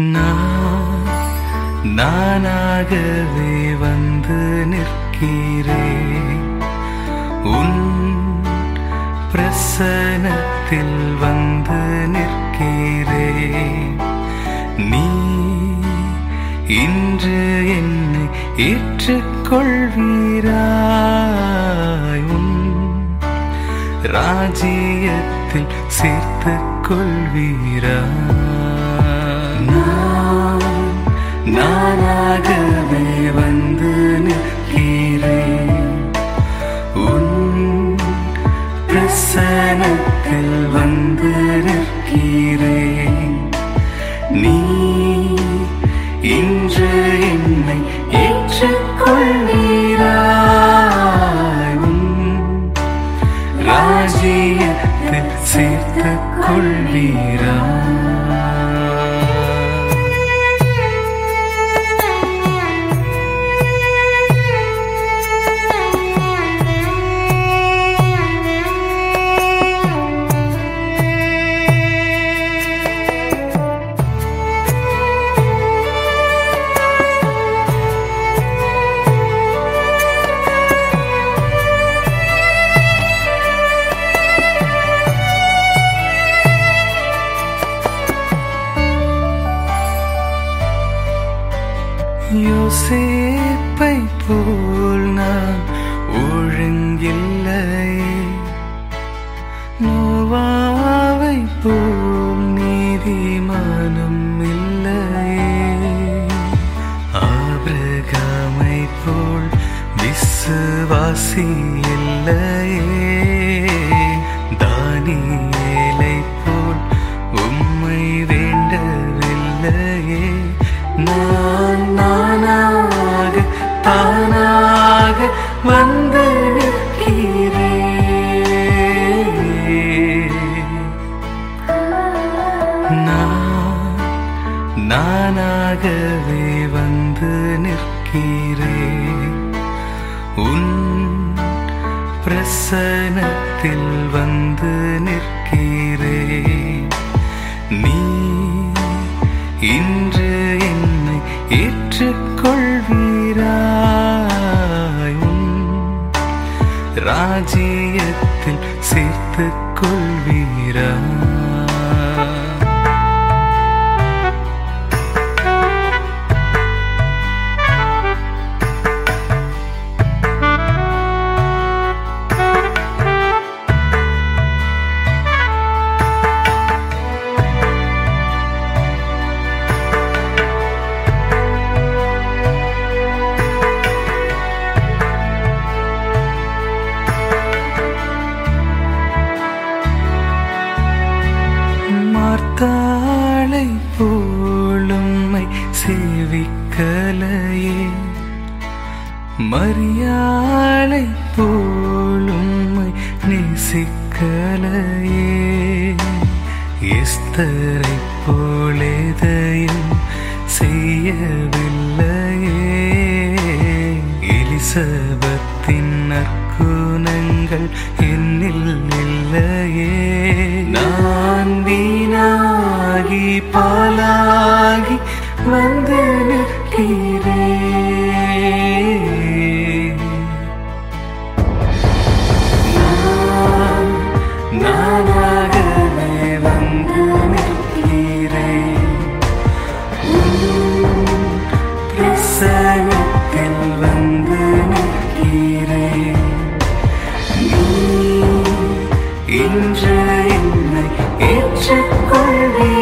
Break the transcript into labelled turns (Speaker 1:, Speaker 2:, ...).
Speaker 1: நான் நானாகவே வந்து நிற்கிறேன் உன் பிரசனத்தில் வந்து நிற்கிறேன் நீ இன்று என்னை ஏற்றுக்கொள்வீராய். உன் ராஜ்யத்தில் சேர்த்துக் கொள்வீராய் நானாகவே வந்து நிற்கிறேன். உன் பிரசனத்தில் வந்து நிற்கிறேன். நீ இன்று என்னை ஏற்றுக்கொள்வீராய். உன் ராஜ்யத்தில் சேர்த்துக் கொள்வீராய் யோசேப்பை போல் நான் ஒழுங்கில்லை. நோவாவை போல் நீதிமானம் இல்லை. ஆபிரகாமை போல் விசுவாசி இல்லையே நான் நானாகவே வந்து நிற்கிறேன் உன் பிரசனத்தில் வந்து நிற்கிறேன் நீ இன்று என்னை ஏற்றுக்கொள்வீராய். உன் ராஜ்யத்தில் சேர்த்து போலும்மை சேவிக்கலையே. மரியாளை போலும்மை நேசிக்கலையே. எஸ்தரை போலேதையும் செய்யவில்லையே. எலிசபத்தின் நற்குணங்கள் என்னில் இல்லையே. செழுத்தில் வந்து நிற்கிறேன் இன்று என்னை ஏற்றுக்கொள்வேன்